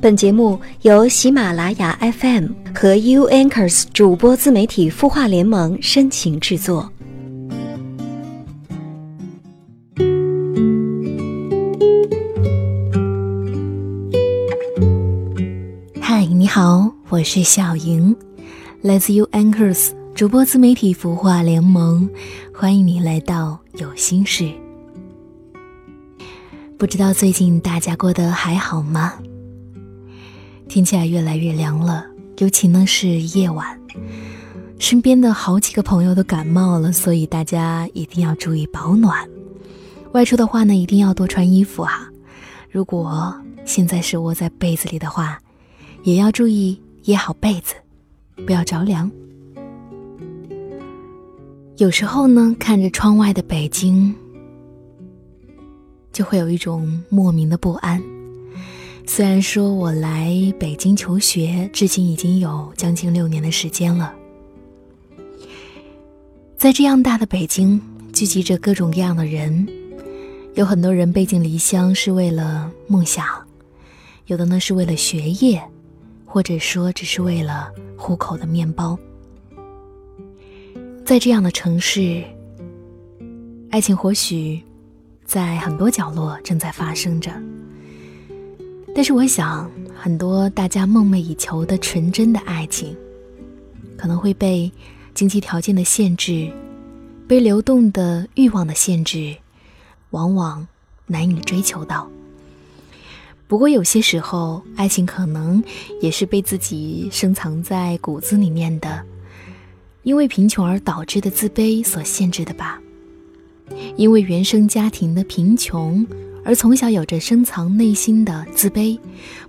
本节目由喜马拉雅 FM 和 U Anchors 主播自媒体孵化联盟深情制作。嗨，你好，我是小莹，来自 U Anchors 主播自媒体孵化联盟，欢迎你来到有心事。不知道最近大家过得还好吗？天气啊越来越凉了，尤其呢是夜晚，身边的好几个朋友都感冒了，所以大家一定要注意保暖。外出的话呢，一定要多穿衣服哈。如果现在是窝在被子里的话，也要注意掖好被子，不要着凉。有时候呢，看着窗外的北京，就会有一种莫名的不安。虽然说我来北京求学，至今已经有将近六年的时间了，在这样大的北京，聚集着各种各样的人，有很多人背井离乡是为了梦想，有的呢是为了学业，或者说只是为了糊口的面包。在这样的城市，爱情或许在很多角落正在发生着。但是我想，很多大家梦寐以求的纯真的爱情，可能会被经济条件的限制，被流动的欲望的限制，往往难以追求到。不过有些时候，爱情可能也是被自己深藏在骨子里面的，因为贫穷而导致的自卑所限制的吧，因为原生家庭的贫穷。而从小有着深藏内心的自卑，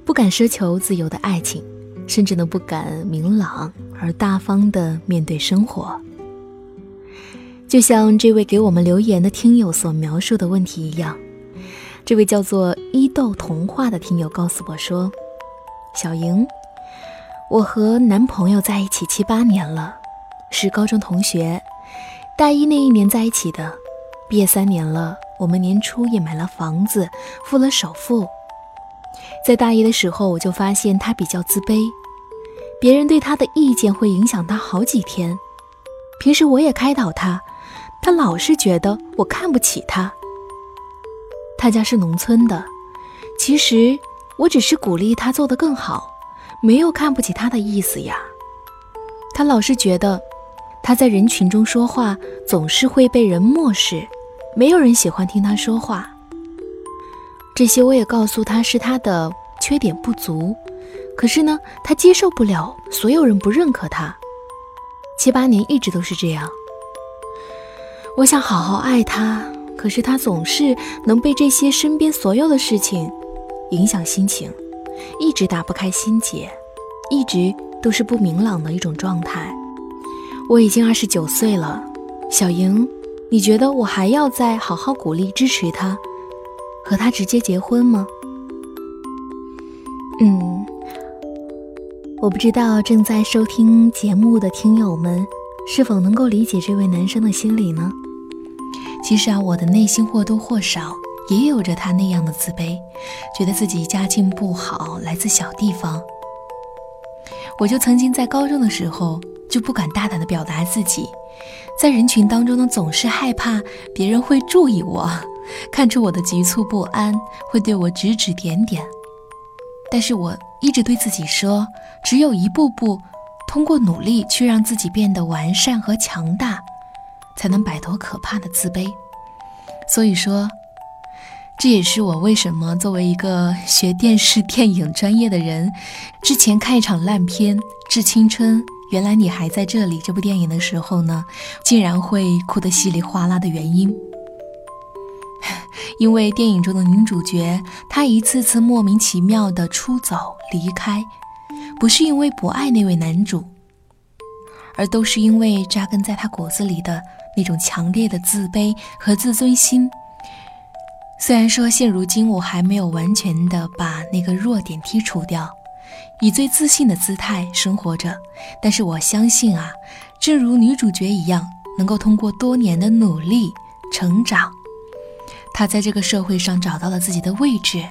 不敢奢求自由的爱情，甚至呢不敢明朗而大方的面对生活。就像这位给我们留言的听友所描述的问题一样，这位叫做伊豆童话的听友告诉我说：“小莹，我和男朋友在一起七八年了，是高中同学，大一那一年在一起的，毕业三年了。”我们年初也买了房子，付了首付。在大一的时候，我就发现他比较自卑，别人对他的意见会影响他好几天。平时我也开导他，他老是觉得我看不起他。他家是农村的，其实我只是鼓励他做得更好，没有看不起他的意思呀。他老是觉得他在人群中说话总是会被人漠视。没有人喜欢听他说话，这些我也告诉他是他的缺点不足，可是呢，他接受不了所有人不认可他。七八年一直都是这样。我想好好爱他，可是他总是能被这些身边所有的事情影响心情，一直打不开心结，一直都是不明朗的一种状态。我已经二十九岁了，小莹。你觉得我还要再好好鼓励支持他，和他直接结婚吗？嗯，我不知道正在收听节目的听友们是否能够理解这位男生的心理呢？其实啊，我的内心或多或少也有着他那样的自卑，觉得自己家境不好，来自小地方。我就曾经在高中的时候就不敢大胆的表达自己。在人群当中呢，总是害怕别人会注意我，看出我的急促不安，会对我指指点点。但是我一直对自己说，只有一步步通过努力去让自己变得完善和强大，才能摆脱可怕的自卑。所以说，这也是我为什么作为一个学电视电影专业的人，之前看一场烂片《致青春》。原来你还在这里。这部电影的时候呢，竟然会哭得稀里哗啦的原因，因为电影中的女主角她一次次莫名其妙的出走离开，不是因为不爱那位男主，而都是因为扎根在她骨子里的那种强烈的自卑和自尊心。虽然说现如今我还没有完全的把那个弱点剔除掉。以最自信的姿态生活着，但是我相信啊，正如女主角一样，能够通过多年的努力成长，她在这个社会上找到了自己的位置，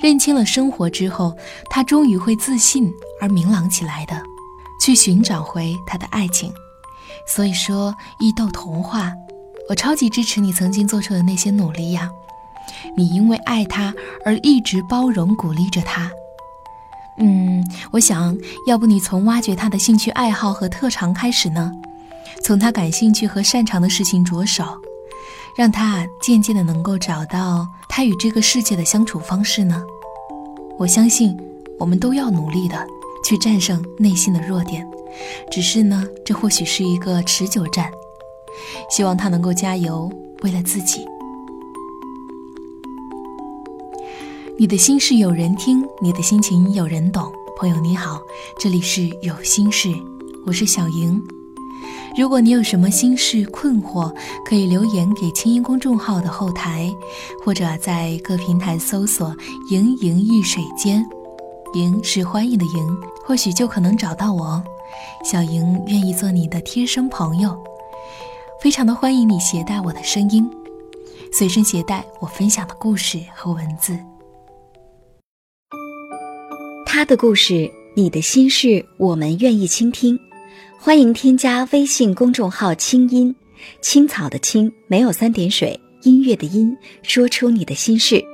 认清了生活之后，她终于会自信而明朗起来的，去寻找回她的爱情。所以说，易豆童话，我超级支持你曾经做出的那些努力呀！你因为爱他而一直包容鼓励着他。嗯，我想要不你从挖掘他的兴趣爱好和特长开始呢？从他感兴趣和擅长的事情着手，让他渐渐的能够找到他与这个世界的相处方式呢？我相信，我们都要努力的去战胜内心的弱点。只是呢，这或许是一个持久战。希望他能够加油，为了自己。你的心事有人听，你的心情有人懂。朋友你好，这里是有心事，我是小莹。如果你有什么心事困惑，可以留言给清音公众号的后台，或者在各平台搜索“莹莹一水间”，莹是欢迎的莹，或许就可能找到我。小莹愿意做你的贴身朋友，非常的欢迎你携带我的声音，随身携带我分享的故事和文字。他的故事，你的心事，我们愿意倾听。欢迎添加微信公众号“清音青草”的青没有三点水，音乐的音，说出你的心事。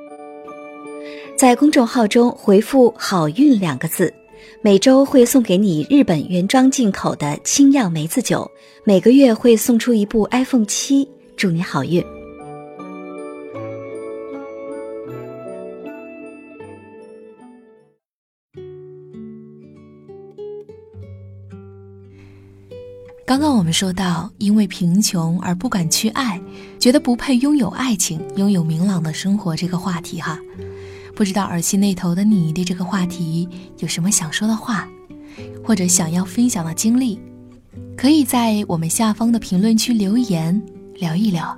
在公众号中回复“好运”两个字。每周会送给你日本原装进口的清酿梅子酒，每个月会送出一部 iPhone 七，祝你好运。刚刚我们说到，因为贫穷而不敢去爱，觉得不配拥有爱情，拥有明朗的生活这个话题哈。不知道耳机那头的你对这个话题有什么想说的话，或者想要分享的经历，可以在我们下方的评论区留言聊一聊。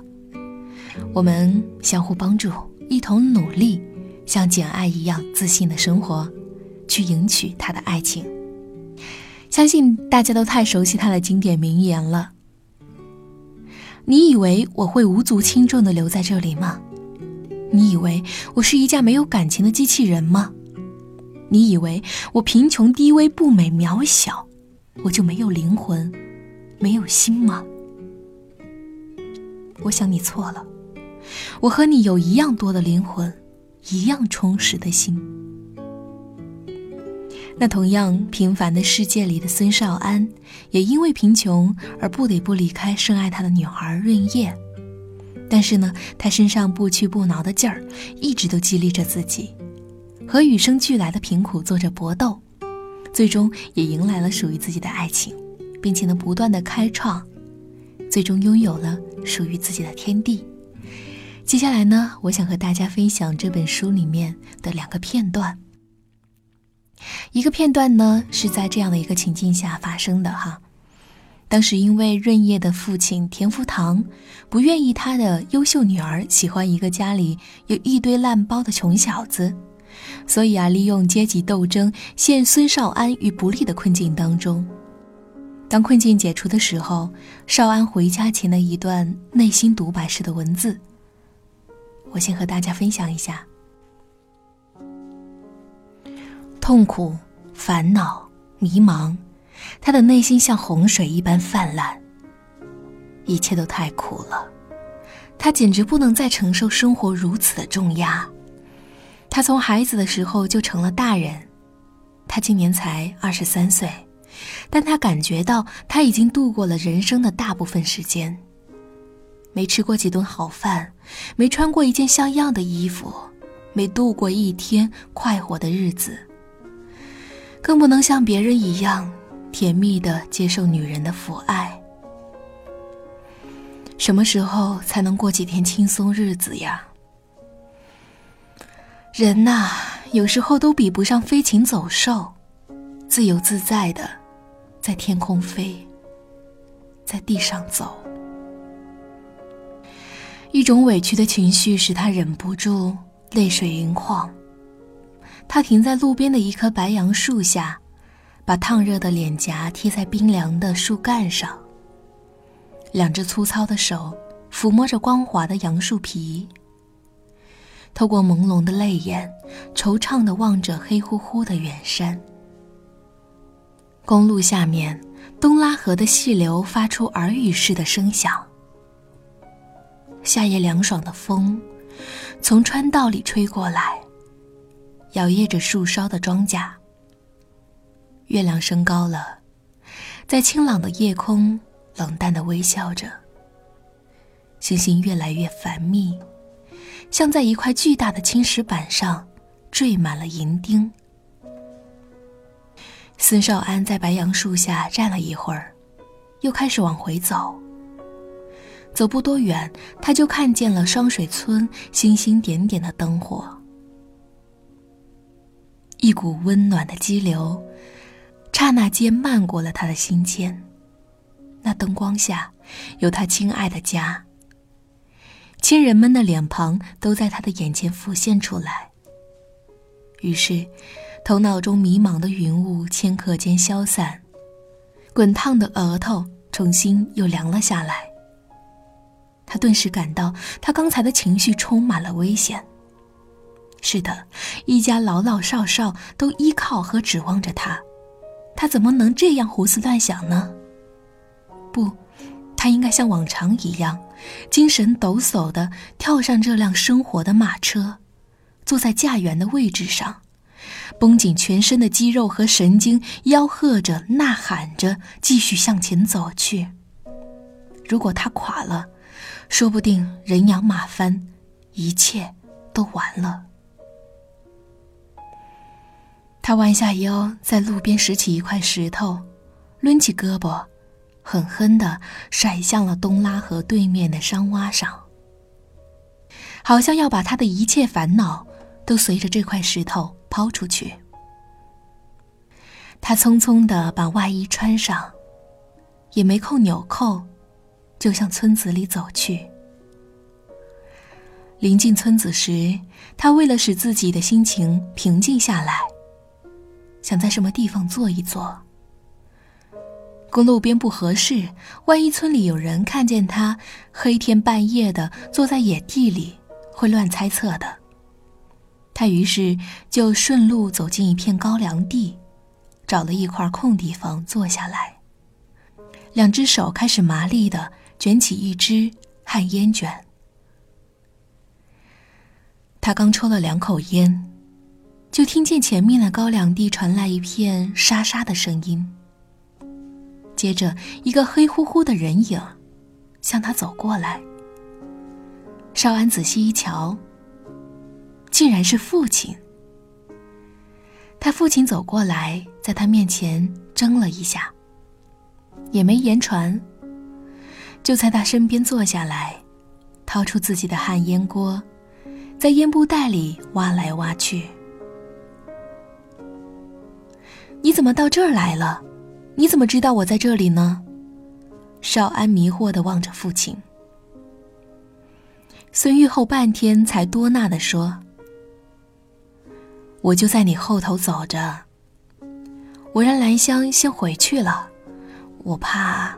我们相互帮助，一同努力，像简爱一样自信的生活，去赢取他的爱情。相信大家都太熟悉他的经典名言了。你以为我会无足轻重的留在这里吗？你以为我是一架没有感情的机器人吗？你以为我贫穷、低微、不美、渺小，我就没有灵魂、没有心吗？我想你错了，我和你有一样多的灵魂，一样充实的心。那同样平凡的世界里的孙少安，也因为贫穷而不得不离开深爱他的女孩润叶。但是呢，他身上不屈不挠的劲儿，一直都激励着自己，和与生俱来的贫苦做着搏斗，最终也迎来了属于自己的爱情，并且呢，不断的开创，最终拥有了属于自己的天地。接下来呢，我想和大家分享这本书里面的两个片段。一个片段呢，是在这样的一个情境下发生的哈。当时因为润叶的父亲田福堂不愿意他的优秀女儿喜欢一个家里有一堆烂包的穷小子，所以啊，利用阶级斗争陷孙少安于不利的困境当中。当困境解除的时候，少安回家前的一段内心独白式的文字，我先和大家分享一下：痛苦、烦恼、迷茫。他的内心像洪水一般泛滥，一切都太苦了，他简直不能再承受生活如此的重压。他从孩子的时候就成了大人，他今年才二十三岁，但他感觉到他已经度过了人生的大部分时间。没吃过几顿好饭，没穿过一件像样的衣服，没度过一天快活的日子，更不能像别人一样。甜蜜的接受女人的抚爱，什么时候才能过几天轻松日子呀？人呐，有时候都比不上飞禽走兽，自由自在的在天空飞，在地上走。一种委屈的情绪使他忍不住泪水盈眶。他停在路边的一棵白杨树下。把烫热的脸颊贴在冰凉的树干上，两只粗糙的手抚摸着光滑的杨树皮。透过朦胧的泪眼，惆怅地望着黑乎乎的远山。公路下面，东拉河的细流发出耳语似的声响。夏夜凉爽的风，从川道里吹过来，摇曳着树梢的庄稼。月亮升高了，在清朗的夜空，冷淡的微笑着。星星越来越繁密，像在一块巨大的青石板上缀满了银钉。孙少安在白杨树下站了一会儿，又开始往回走。走不多远，他就看见了双水村星星点点的灯火。一股温暖的激流，刹那间漫过了他的心间。那灯光下，有他亲爱的家。亲人们的脸庞都在他的眼前浮现出来。于是，头脑中迷茫的云雾顷刻间消散，滚烫的额头重新又凉了下来。他顿时感到，他刚才的情绪充满了危险。是的，一家老老少少都依靠和指望着他，他怎么能这样胡思乱想呢？不，他应该像往常一样，精神抖擞地跳上这辆生活的马车，坐在驾辕的位置上，绷紧全身的肌肉和神经，吆喝着、呐喊着，继续向前走去。如果他垮了，说不定人仰马翻，一切都完了。他弯下腰，在路边拾起一块石头，抡起胳膊，狠狠地甩向了东拉河对面的山洼上，好像要把他的一切烦恼都随着这块石头抛出去。他匆匆地把外衣穿上，也没扣纽扣。就向村子里走去。临近村子时，他为了使自己的心情平静下来，想在什么地方坐一坐。公路边不合适，万一村里有人看见他黑天半夜的坐在野地里，会乱猜测的。他于是就顺路走进一片高粱地，找了一块空地方坐下来，两只手开始麻利的。卷起一支旱烟卷，他刚抽了两口烟，就听见前面的高粱地传来一片沙沙的声音。接着，一个黑乎乎的人影向他走过来。少安仔细一瞧，竟然是父亲。他父亲走过来，在他面前怔了一下，也没言传。就在他身边坐下来，掏出自己的旱烟锅，在烟布袋里挖来挖去。你怎么到这儿来了？你怎么知道我在这里呢？少安迷惑的望着父亲。孙玉后半天才多纳的说：“我就在你后头走着。我让兰香先回去了，我怕。”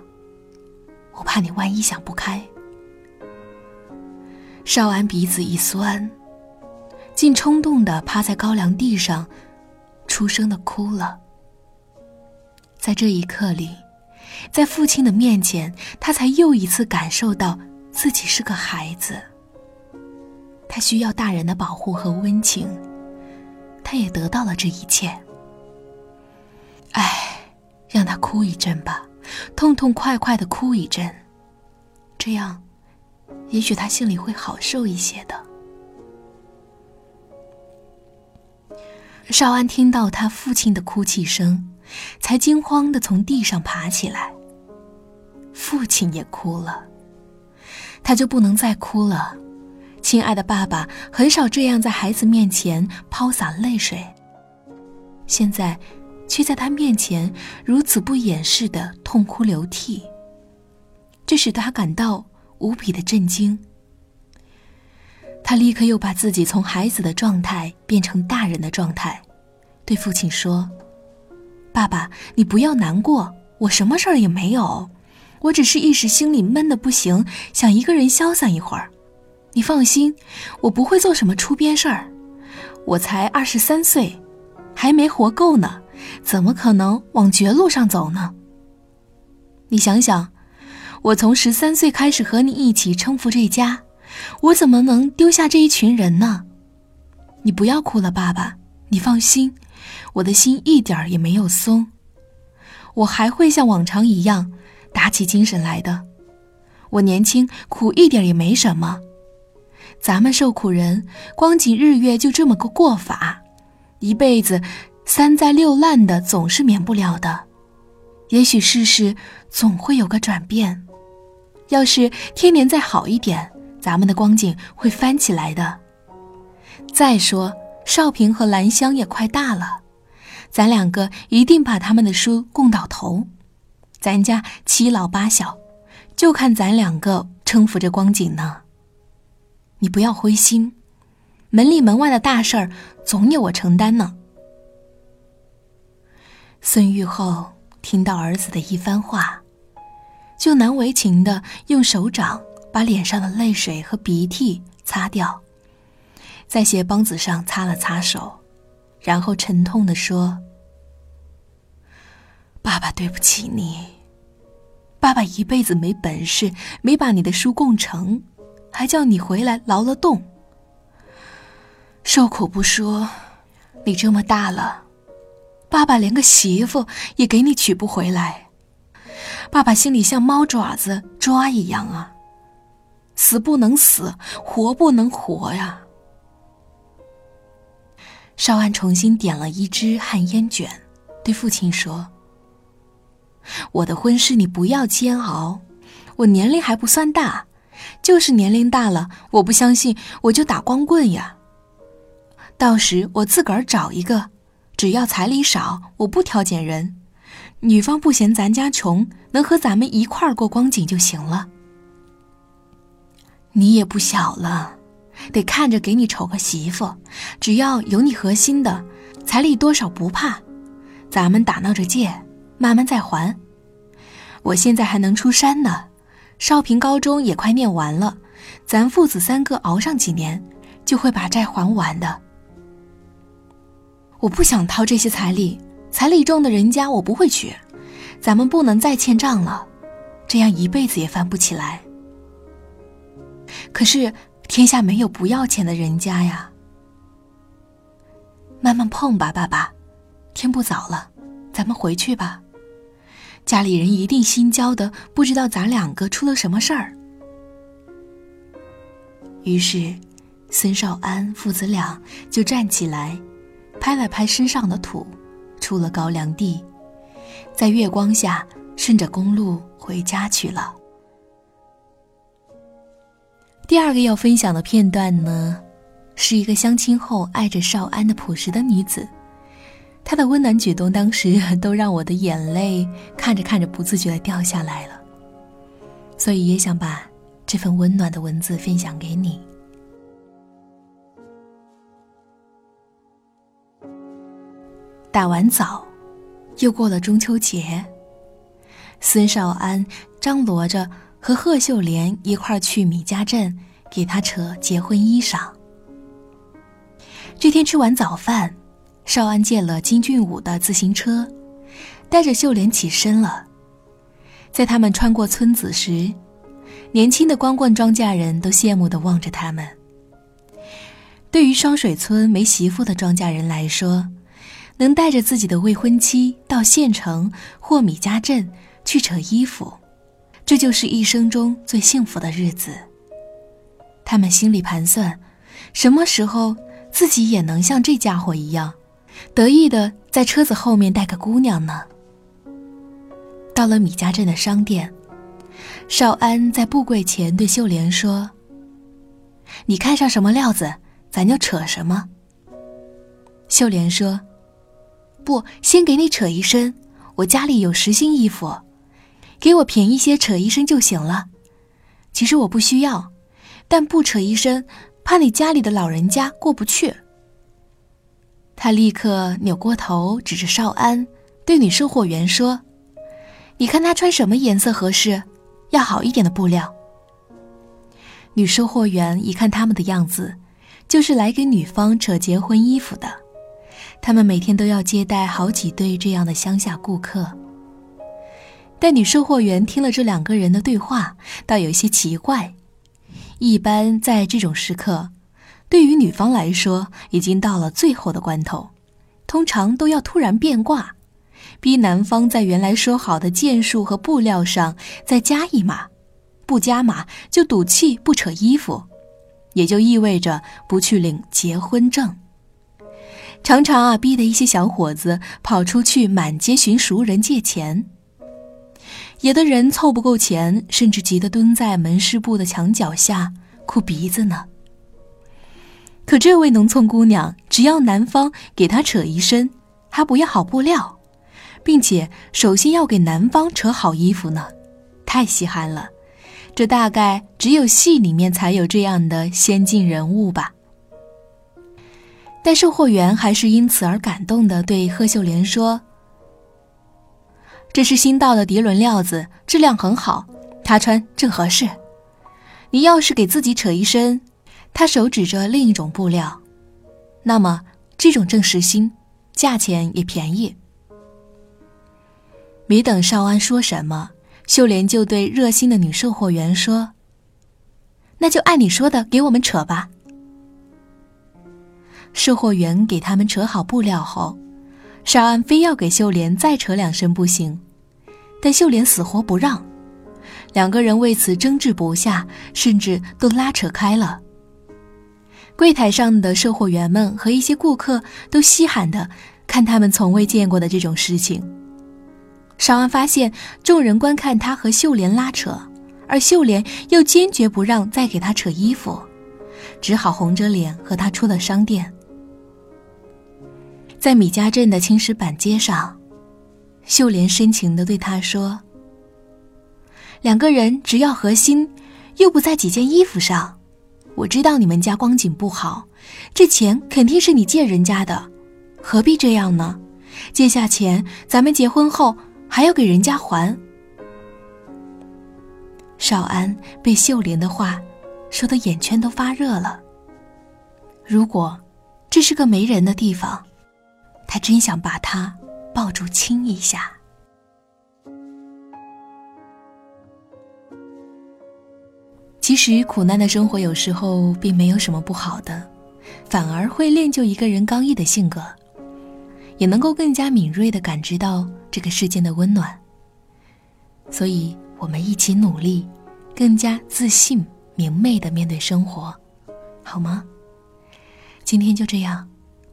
我怕你万一想不开。少安鼻子一酸，竟冲动的趴在高粱地上，出声的哭了。在这一刻里，在父亲的面前，他才又一次感受到自己是个孩子。他需要大人的保护和温情，他也得到了这一切。唉，让他哭一阵吧。痛痛快快的哭一阵，这样，也许他心里会好受一些的。少安听到他父亲的哭泣声，才惊慌的从地上爬起来。父亲也哭了，他就不能再哭了。亲爱的爸爸很少这样在孩子面前抛洒泪水，现在。却在他面前如此不掩饰的痛哭流涕，这使他感到无比的震惊。他立刻又把自己从孩子的状态变成大人的状态，对父亲说：“爸爸，你不要难过，我什么事儿也没有，我只是一时心里闷的不行，想一个人消散一会儿。你放心，我不会做什么出边事儿。我才二十三岁，还没活够呢，怎么可能往绝路上走呢？你想想，我从十三岁开始和你一起撑扶这家，我怎么能丢下这一群人呢？你不要哭了，爸爸，你放心，我的心一点儿也没有松，我还会像往常一样打起精神来的。我年轻，苦一点也没什么。咱们受苦人，光景日月就这么个过法，一辈子三灾六难的总是免不了的。也许世事总会有个转变，要是天年再好一点，咱们的光景会翻起来的。再说少平和兰香也快大了，咱两个一定把他们的书供到头。咱家七老八小，就看咱两个撑扶着光景呢。你不要灰心，门里门外的大事儿总有我承担呢。孙玉厚听到儿子的一番话，就难为情的用手掌把脸上的泪水和鼻涕擦掉，在鞋帮子上擦了擦手，然后沉痛的说：“爸爸对不起你，爸爸一辈子没本事，没把你的书供成。”还叫你回来劳了动，受苦不说，你这么大了，爸爸连个媳妇也给你娶不回来，爸爸心里像猫爪子抓一样啊，死不能死，活不能活呀。少安重新点了一支旱烟卷，对父亲说：“我的婚事你不要煎熬，我年龄还不算大。”就是年龄大了，我不相信，我就打光棍呀。到时我自个儿找一个，只要彩礼少，我不挑拣人，女方不嫌咱家穷，能和咱们一块儿过光景就行了。你也不小了，得看着给你瞅个媳妇，只要有你合心的，彩礼多少不怕，咱们打闹着借，慢慢再还。我现在还能出山呢。少平高中也快念完了，咱父子三个熬上几年，就会把债还完的。我不想掏这些彩礼，彩礼重的人家我不会娶，咱们不能再欠账了，这样一辈子也翻不起来。可是天下没有不要钱的人家呀。慢慢碰吧，爸爸，天不早了，咱们回去吧。家里人一定心焦的，不知道咱两个出了什么事儿。于是，孙少安父子俩就站起来，拍了拍身上的土，出了高粱地，在月光下顺着公路回家去了。第二个要分享的片段呢，是一个相亲后爱着少安的朴实的女子。她的温暖举动，当时都让我的眼泪看着看着不自觉的掉下来了，所以也想把这份温暖的文字分享给你。打完早，又过了中秋节，孙少安张罗着和贺秀莲一块去米家镇给他扯结婚衣裳。这天吃完早饭。少安借了金俊武的自行车，带着秀莲起身了。在他们穿过村子时，年轻的光棍庄稼人都羡慕地望着他们。对于双水村没媳妇的庄稼人来说，能带着自己的未婚妻到县城或米家镇去扯衣服，这就是一生中最幸福的日子。他们心里盘算，什么时候自己也能像这家伙一样。得意的在车子后面带个姑娘呢。到了米家镇的商店，少安在布柜前对秀莲说：“你看上什么料子，咱就扯什么。”秀莲说：“不，先给你扯一身，我家里有实心衣服，给我便宜些扯一身就行了。其实我不需要，但不扯一身，怕你家里的老人家过不去。”他立刻扭过头，指着少安，对女售货员说：“你看他穿什么颜色合适？要好一点的布料。”女售货员一看他们的样子，就是来给女方扯结婚衣服的。他们每天都要接待好几对这样的乡下顾客。但女售货员听了这两个人的对话，倒有些奇怪。一般在这种时刻，对于女方来说，已经到了最后的关头，通常都要突然变卦，逼男方在原来说好的件数和布料上再加一码。不加码就赌气不扯衣服，也就意味着不去领结婚证。常常啊，逼得一些小伙子跑出去满街寻熟人借钱。有的人凑不够钱，甚至急得蹲在门市部的墙角下哭鼻子呢。可这位农村姑娘，只要男方给她扯一身，还不要好布料，并且首先要给男方扯好衣服呢，太稀罕了。这大概只有戏里面才有这样的先进人物吧。但售货员还是因此而感动的对贺秀莲说：“这是新到的涤纶料子，质量很好，她穿正合适。你要是给自己扯一身，他手指着另一种布料，那么这种正实心，价钱也便宜。”没等少安说什么。秀莲就对热心的女售货员说：“那就按你说的给我们扯吧。”售货员给他们扯好布料后，少安非要给秀莲再扯两身不行，但秀莲死活不让，两个人为此争执不下，甚至都拉扯开了。柜台上的售货员们和一些顾客都稀罕的看他们从未见过的这种事情。少安发现众人观看他和秀莲拉扯，而秀莲又坚决不让再给他扯衣服，只好红着脸和他出了商店。在米家镇的青石板街上，秀莲深情地对他说：“两个人只要合心，又不在几件衣服上。我知道你们家光景不好，这钱肯定是你借人家的，何必这样呢？借下钱，咱们结婚后。”还要给人家还。少安被秀莲的话说的眼圈都发热了。如果这是个没人的地方，他真想把她抱住亲一下。其实苦难的生活有时候并没有什么不好的，反而会练就一个人刚毅的性格。也能够更加敏锐地感知到这个世间的温暖，所以我们一起努力，更加自信、明媚地面对生活，好吗？今天就这样，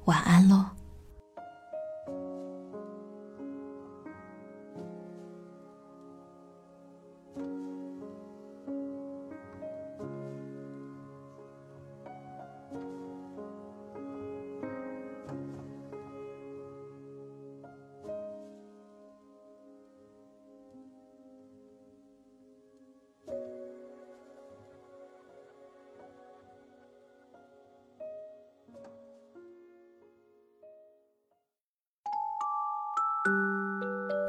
晚安喽。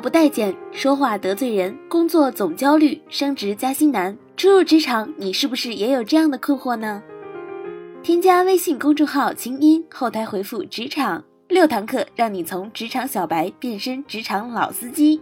不待见，说话得罪人，工作总焦虑，升职加薪难。初入职场，你是不是也有这样的困惑呢？添加微信公众号“清音”，后台回复“职场”，六堂课让你从职场小白变身职场老司机。